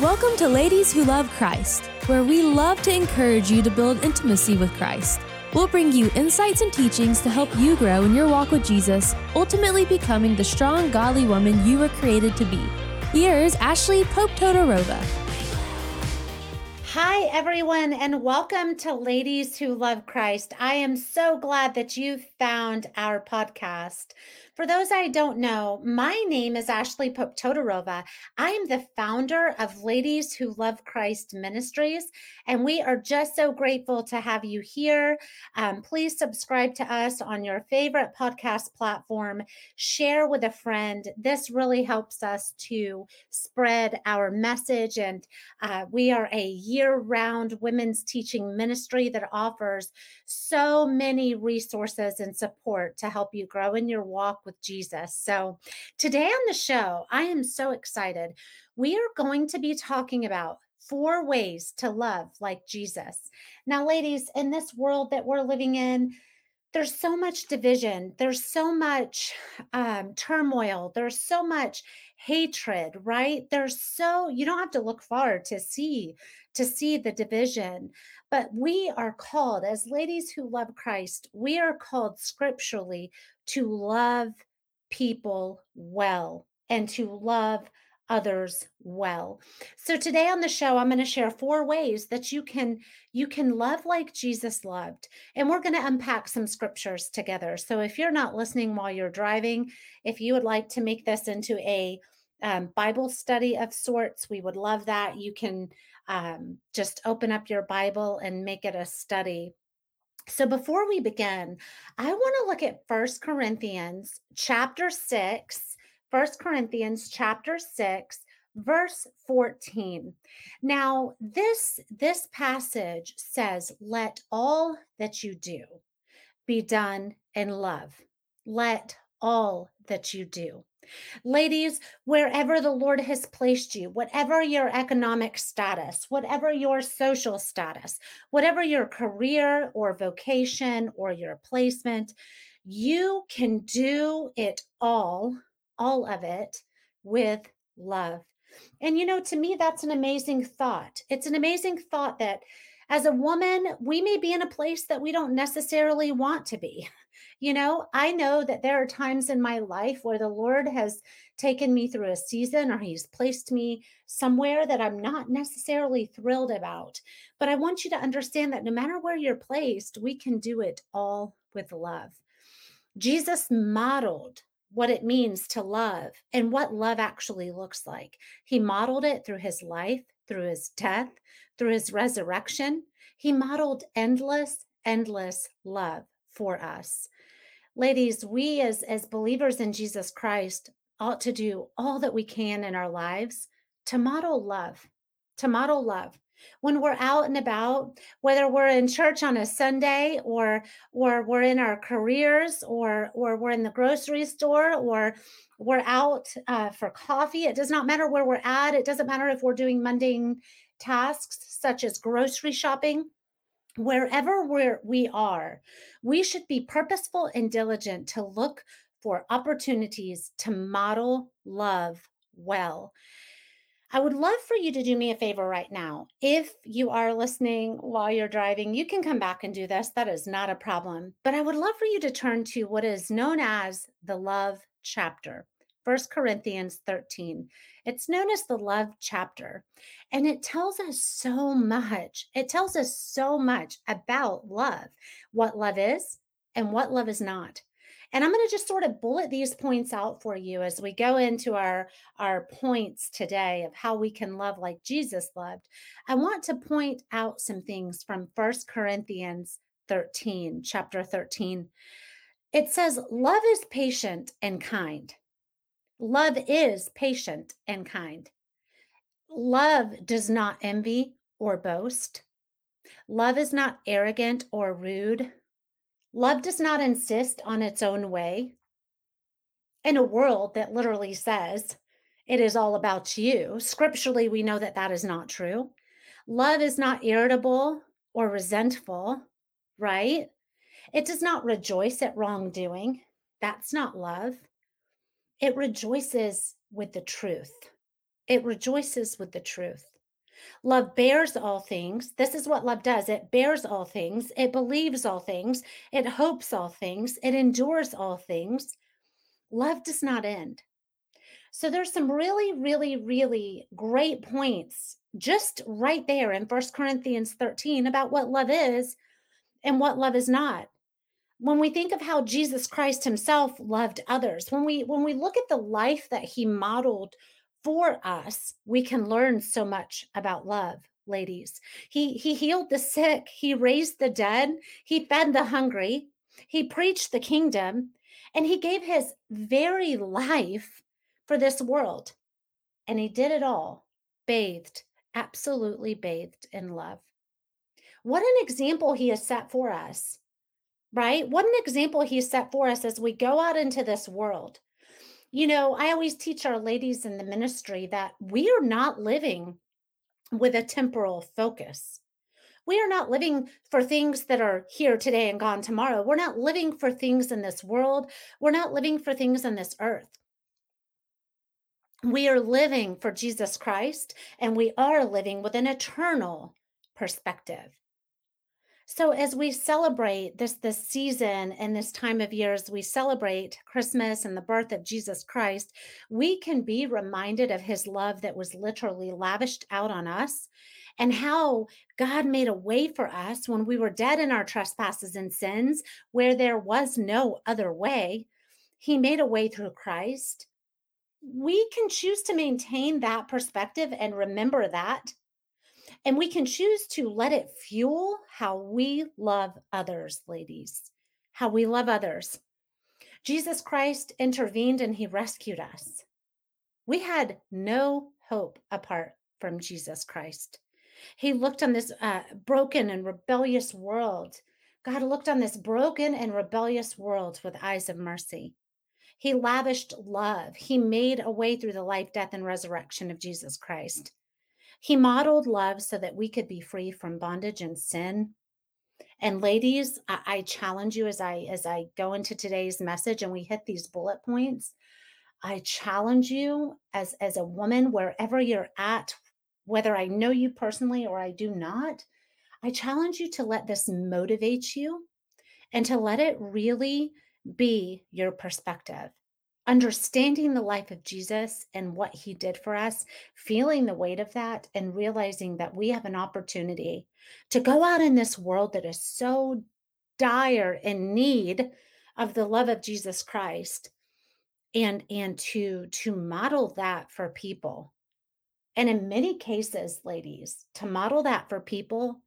Welcome to Ladies Who Love Christ, where we love to encourage you to build intimacy with Christ. We'll bring you insights and teachings to help you grow in your walk with Jesus, ultimately becoming the strong, godly woman you were created to be. Here's Ashley Pope Todorova. Hi, everyone, and welcome to Ladies Who Love Christ. I am so glad that you found our podcast. For those I don't know, my name is Ashley Pope Todorova. I am the founder of Ladies Who Love Christ Ministries, and we are just so grateful to have you here. Um, please subscribe to us on your favorite podcast platform, share with a friend. This really helps us to spread our message, and uh, we are a year round women's teaching ministry that offers so many resources and support to help you grow in your walk with Jesus. So, today on the show, I am so excited. We are going to be talking about four ways to love like Jesus. Now, ladies, in this world that we're living in, there's so much division there's so much um, turmoil there's so much hatred right there's so you don't have to look far to see to see the division but we are called as ladies who love christ we are called scripturally to love people well and to love others well. So today on the show I'm going to share four ways that you can you can love like Jesus loved. And we're going to unpack some scriptures together. So if you're not listening while you're driving, if you would like to make this into a um, Bible study of sorts, we would love that. You can um, just open up your Bible and make it a study. So before we begin, I want to look at First Corinthians chapter 6 First Corinthians chapter 6 verse 14 now this this passage says let all that you do be done in love. Let all that you do ladies wherever the lord has placed you whatever your economic status whatever your social status whatever your career or vocation or your placement you can do it all all of it with love. And, you know, to me, that's an amazing thought. It's an amazing thought that as a woman, we may be in a place that we don't necessarily want to be. You know, I know that there are times in my life where the Lord has taken me through a season or He's placed me somewhere that I'm not necessarily thrilled about. But I want you to understand that no matter where you're placed, we can do it all with love. Jesus modeled what it means to love and what love actually looks like. He modeled it through his life, through his death, through his resurrection. He modeled endless, endless love for us. Ladies, we as, as believers in Jesus Christ ought to do all that we can in our lives to model love, to model love when we're out and about whether we're in church on a sunday or or we're in our careers or or we're in the grocery store or we're out uh, for coffee it does not matter where we're at it doesn't matter if we're doing mundane tasks such as grocery shopping wherever we're, we are we should be purposeful and diligent to look for opportunities to model love well I would love for you to do me a favor right now. If you are listening while you're driving, you can come back and do this. That is not a problem. But I would love for you to turn to what is known as the love chapter. 1 Corinthians 13. It's known as the love chapter, and it tells us so much. It tells us so much about love, what love is and what love is not. And I'm going to just sort of bullet these points out for you as we go into our, our points today of how we can love like Jesus loved. I want to point out some things from First Corinthians 13, chapter 13. It says, Love is patient and kind. Love is patient and kind. Love does not envy or boast. Love is not arrogant or rude. Love does not insist on its own way. In a world that literally says it is all about you, scripturally, we know that that is not true. Love is not irritable or resentful, right? It does not rejoice at wrongdoing. That's not love. It rejoices with the truth. it rejoices with the truth. Love bears all things. This is what love does it bears all things, it believes all things, it hopes all things, it endures all things. Love does not end. So there's some really, really, really great points just right there in First Corinthians 13 about what love is and what love is not. When we think of how Jesus Christ himself loved others, when we when we look at the life that he modeled for us, we can learn so much about love, ladies. He he healed the sick, he raised the dead, he fed the hungry, he preached the kingdom, and he gave his very life for this world. And he did it all bathed, absolutely bathed in love. What an example he has set for us, right? What an example he set for us as we go out into this world. You know, I always teach our ladies in the ministry that we are not living with a temporal focus. We are not living for things that are here today and gone tomorrow. We're not living for things in this world. We're not living for things on this earth. We are living for Jesus Christ and we are living with an eternal perspective. So as we celebrate this this season and this time of year as we celebrate Christmas and the birth of Jesus Christ, we can be reminded of his love that was literally lavished out on us and how God made a way for us when we were dead in our trespasses and sins where there was no other way. He made a way through Christ. We can choose to maintain that perspective and remember that and we can choose to let it fuel how we love others, ladies, how we love others. Jesus Christ intervened and he rescued us. We had no hope apart from Jesus Christ. He looked on this uh, broken and rebellious world. God looked on this broken and rebellious world with eyes of mercy. He lavished love. He made a way through the life, death, and resurrection of Jesus Christ. He modeled love so that we could be free from bondage and sin. And ladies, I, I challenge you as I as I go into today's message and we hit these bullet points. I challenge you as as a woman wherever you're at, whether I know you personally or I do not, I challenge you to let this motivate you and to let it really be your perspective understanding the life of Jesus and what he did for us, feeling the weight of that, and realizing that we have an opportunity to go out in this world that is so dire in need of the love of Jesus Christ and and to to model that for people. And in many cases ladies to model that for people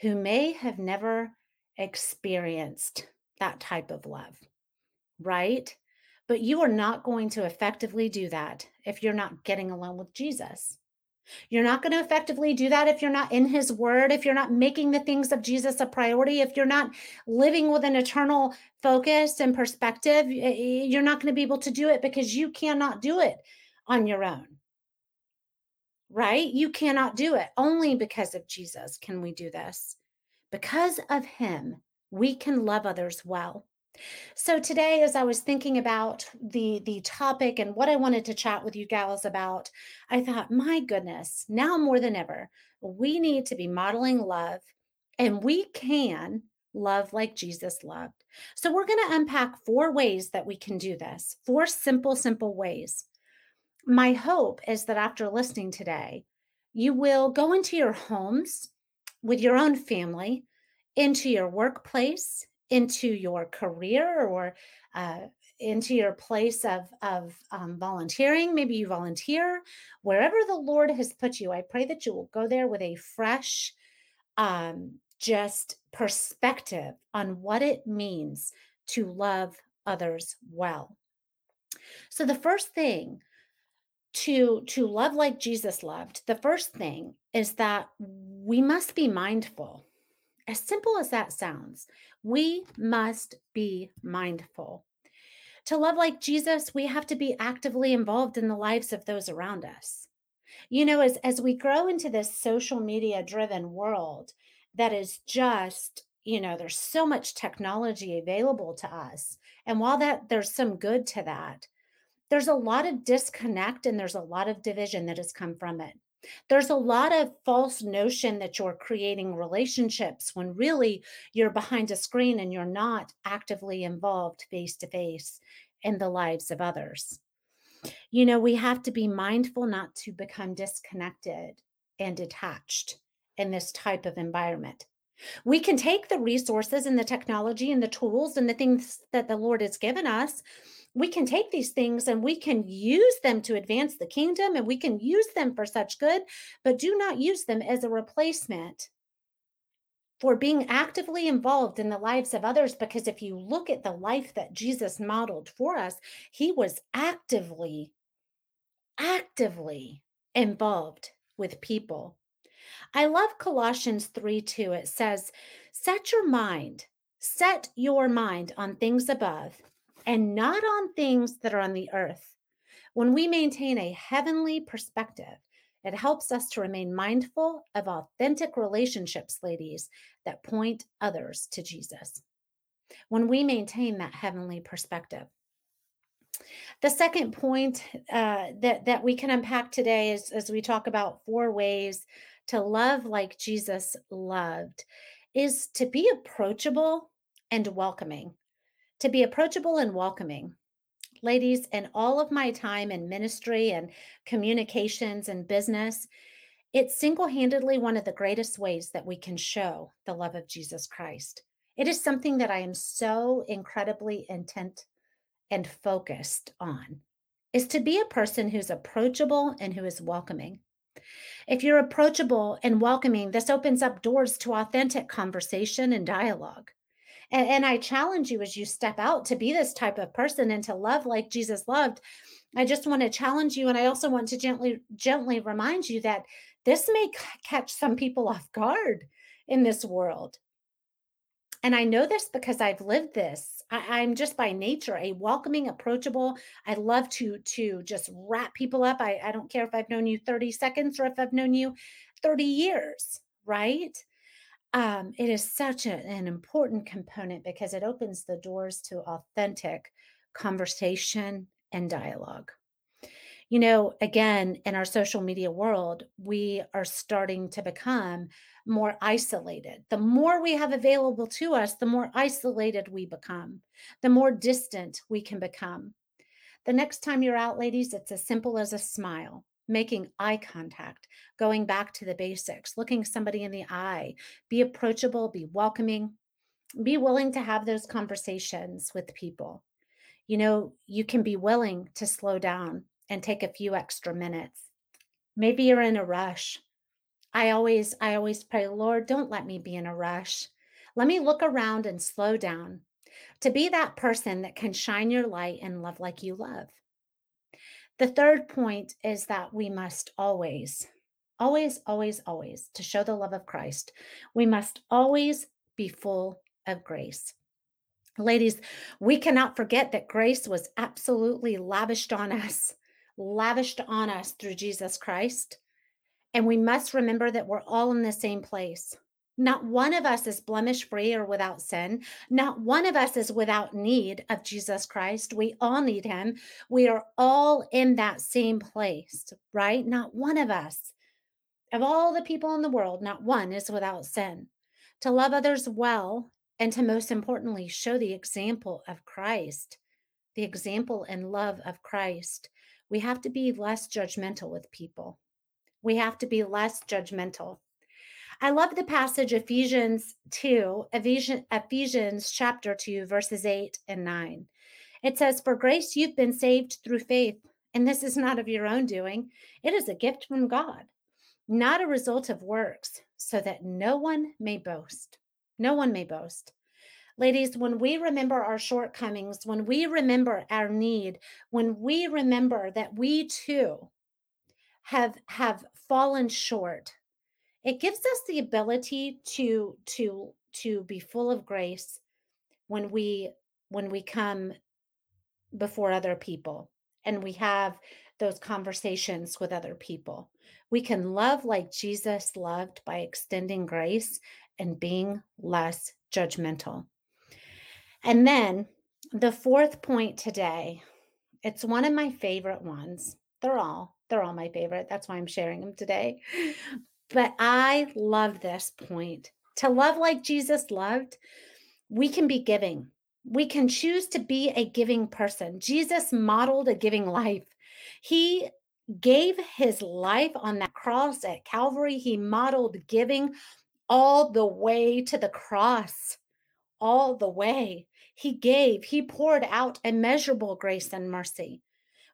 who may have never experienced that type of love right but you are not going to effectively do that if you're not getting along with Jesus. You're not going to effectively do that if you're not in his word, if you're not making the things of Jesus a priority, if you're not living with an eternal focus and perspective, you're not going to be able to do it because you cannot do it on your own. Right? You cannot do it. Only because of Jesus can we do this. Because of him, we can love others well. So today, as I was thinking about the the topic and what I wanted to chat with you gals about, I thought, my goodness, now more than ever, we need to be modeling love, and we can love like Jesus loved. So we're going to unpack four ways that we can do this. Four simple, simple ways. My hope is that after listening today, you will go into your homes with your own family, into your workplace, into your career or uh, into your place of, of um, volunteering. Maybe you volunteer wherever the Lord has put you. I pray that you will go there with a fresh, um, just perspective on what it means to love others well. So the first thing to to love like Jesus loved, the first thing is that we must be mindful as simple as that sounds, we must be mindful. To love like Jesus, we have to be actively involved in the lives of those around us. You know, as, as we grow into this social media driven world that is just, you know, there's so much technology available to us. And while that there's some good to that, there's a lot of disconnect and there's a lot of division that has come from it. There's a lot of false notion that you're creating relationships when really you're behind a screen and you're not actively involved face to face in the lives of others. You know, we have to be mindful not to become disconnected and detached in this type of environment. We can take the resources and the technology and the tools and the things that the Lord has given us. We can take these things and we can use them to advance the kingdom and we can use them for such good, but do not use them as a replacement for being actively involved in the lives of others. Because if you look at the life that Jesus modeled for us, he was actively, actively involved with people. I love Colossians 3 2. It says, Set your mind, set your mind on things above and not on things that are on the earth. When we maintain a heavenly perspective, it helps us to remain mindful of authentic relationships, ladies, that point others to Jesus. When we maintain that heavenly perspective. The second point uh, that, that we can unpack today is as we talk about four ways to love like Jesus loved is to be approachable and welcoming. To be approachable and welcoming. Ladies, in all of my time in ministry and communications and business, it's single handedly one of the greatest ways that we can show the love of Jesus Christ. It is something that I am so incredibly intent and focused on is to be a person who's approachable and who is welcoming. If you're approachable and welcoming, this opens up doors to authentic conversation and dialogue. And, and, I challenge you as you step out to be this type of person and to love like Jesus loved. I just want to challenge you. And I also want to gently, gently remind you that this may catch some people off guard in this world. And I know this because I've lived this. I, am just by nature a welcoming, approachable. I love to to just wrap people up. I, I don't care if I've known you 30 seconds or if I've known you 30 years, right? Um, it is such a, an important component because it opens the doors to authentic conversation and dialogue you know, again, in our social media world, we are starting to become more isolated. The more we have available to us, the more isolated we become, the more distant we can become. The next time you're out, ladies, it's as simple as a smile, making eye contact, going back to the basics, looking somebody in the eye, be approachable, be welcoming, be willing to have those conversations with people. You know, you can be willing to slow down and take a few extra minutes. Maybe you're in a rush. I always I always pray, Lord, don't let me be in a rush. Let me look around and slow down to be that person that can shine your light and love like you love. The third point is that we must always, always, always, always, to show the love of Christ, we must always be full of grace. Ladies, we cannot forget that grace was absolutely lavished on us lavished on us through Jesus Christ. And we must remember that we're all in the same place. Not one of us is blemish free or without sin. Not one of us is without need of Jesus Christ. We all need him. We are all in that same place, right? Not one of us, of all the people in the world, not one is without sin. To love others well and to most importantly show the example of Christ, the example and love of Christ we have to be less judgmental with people. We have to be less judgmental. I love the passage Ephesians 2, Ephesians, Ephesians chapter 2, verses 8 and 9. It says, For grace you've been saved through faith, and this is not of your own doing, it is a gift from God, not a result of works, so that no one may boast. No one may boast. Ladies, when we remember our shortcomings, when we remember our need, when we remember that we too have have fallen short, it gives us the ability to to to be full of grace when we when we come before other people and we have those conversations with other people. We can love like Jesus loved by extending grace and being less judgmental. And then the fourth point today It's one of my favorite ones. They're all, they're all my favorite. That's why I'm sharing them today. But I love this point. To love like Jesus loved, we can be giving. We can choose to be a giving person. Jesus modeled a giving life. He gave his life on that cross at Calvary. He modeled giving all the way to the cross, all the way. He gave, he poured out immeasurable grace and mercy.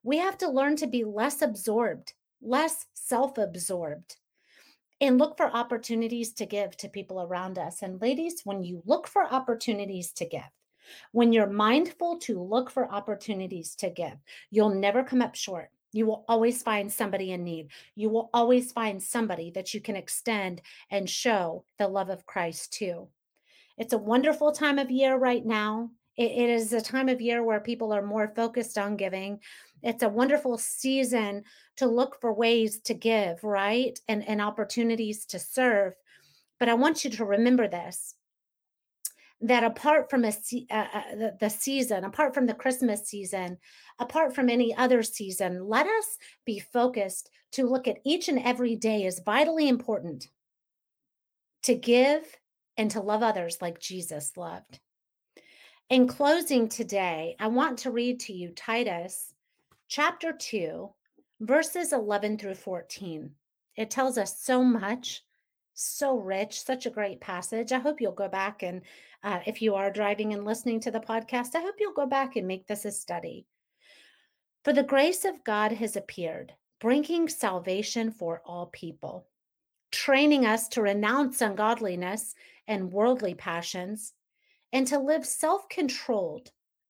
We have to learn to be less absorbed, less self absorbed, and look for opportunities to give to people around us. And ladies, when you look for opportunities to give, when you're mindful to look for opportunities to give, you'll never come up short. You will always find somebody in need. You will always find somebody that you can extend and show the love of Christ to. It's a wonderful time of year right now. it, is a time of year where people are more focused on giving. It's a wonderful season to look for ways to give, right? And, and opportunities to serve. But I want you to remember this that apart from a uh, uh, the, the season, apart from the Christmas season, apart from any other season, let us be focused to look at each and every day as vitally important to give and to love others like Jesus loved. In closing today, I want to read to you Titus chapter 2, verses 11 through 14. It tells us so much so rich, such a great passage. I hope you'll go back and, uh, if you are driving and listening to the podcast, I hope you'll go back and make this a study. For the grace of God has appeared, bringing salvation for all people, training us to renounce ungodliness and worldly passions, and to live self controlled,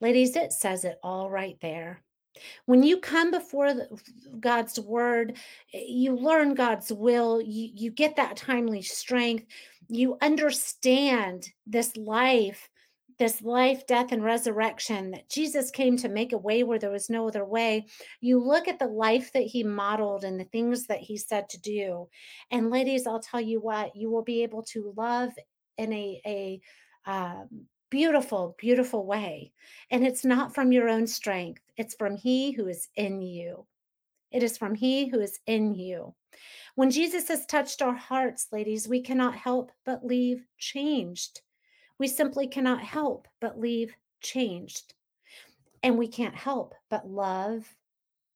Ladies, it says it all right there. When you come before God's word, eh, you learn God's will, you, you get that timely strength, you understand this life, this life, death, and resurrection that Jesus came to make a way where there was no other way. You look at the life that he modeled and the things that he said to do. And ladies, I'll tell you what, you will be able to love in a, a um, beautiful, beautiful way. And it's not from your own strength, it's from He who is in you. It is from He who is in you. When Jesus has touched our hearts, ladies, we cannot help but leave changed. We simply cannot help but leave changed. And we can't help but love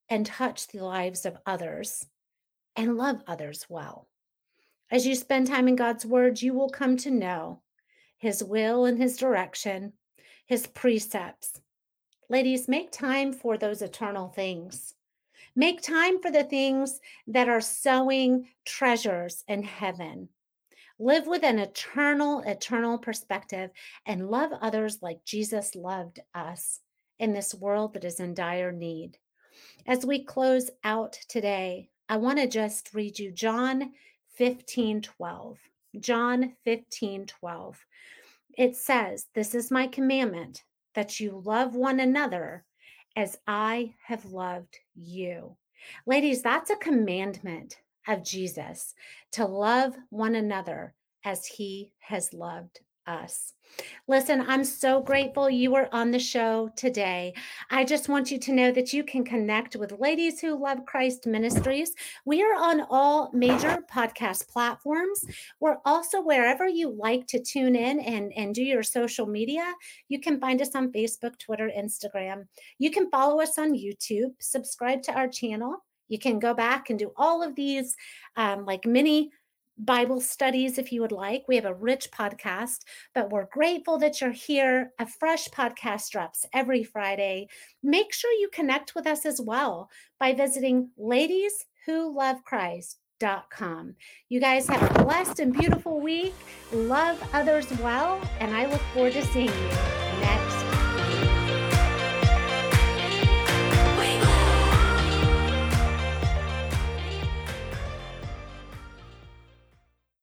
and touch the lives of others and love others well. As you spend time in God's Word, you will come to know his will and his direction, his precepts. Ladies, make time for those eternal things. Make time for the things that are sowing treasures in heaven. Live with an eternal, eternal perspective and love others like Jesus loved us in this world that is in dire need. As we close out today, I want to just read you John 15 12. John 15 12. It says, This is my commandment that you love one another as I have loved you. Ladies, that's a commandment of Jesus to love one another as he has loved us. Listen, I'm so grateful you were on the show today. I just want you to know that you can connect with Ladies Who Love Christ Ministries. We are on all major podcast platforms. We're also wherever you like to tune in and, and do your social media. You can find us on Facebook, Twitter, Instagram. You can follow us on YouTube, subscribe to our channel. You can go back and do all of these um, like mini Bible studies if you would like. We have a rich podcast, but we're grateful that you're here. A fresh podcast drops every Friday. Make sure you connect with us as well by visiting ladieswholovechrist.com. You guys have a blessed and beautiful week. Love others well, and I look forward to seeing you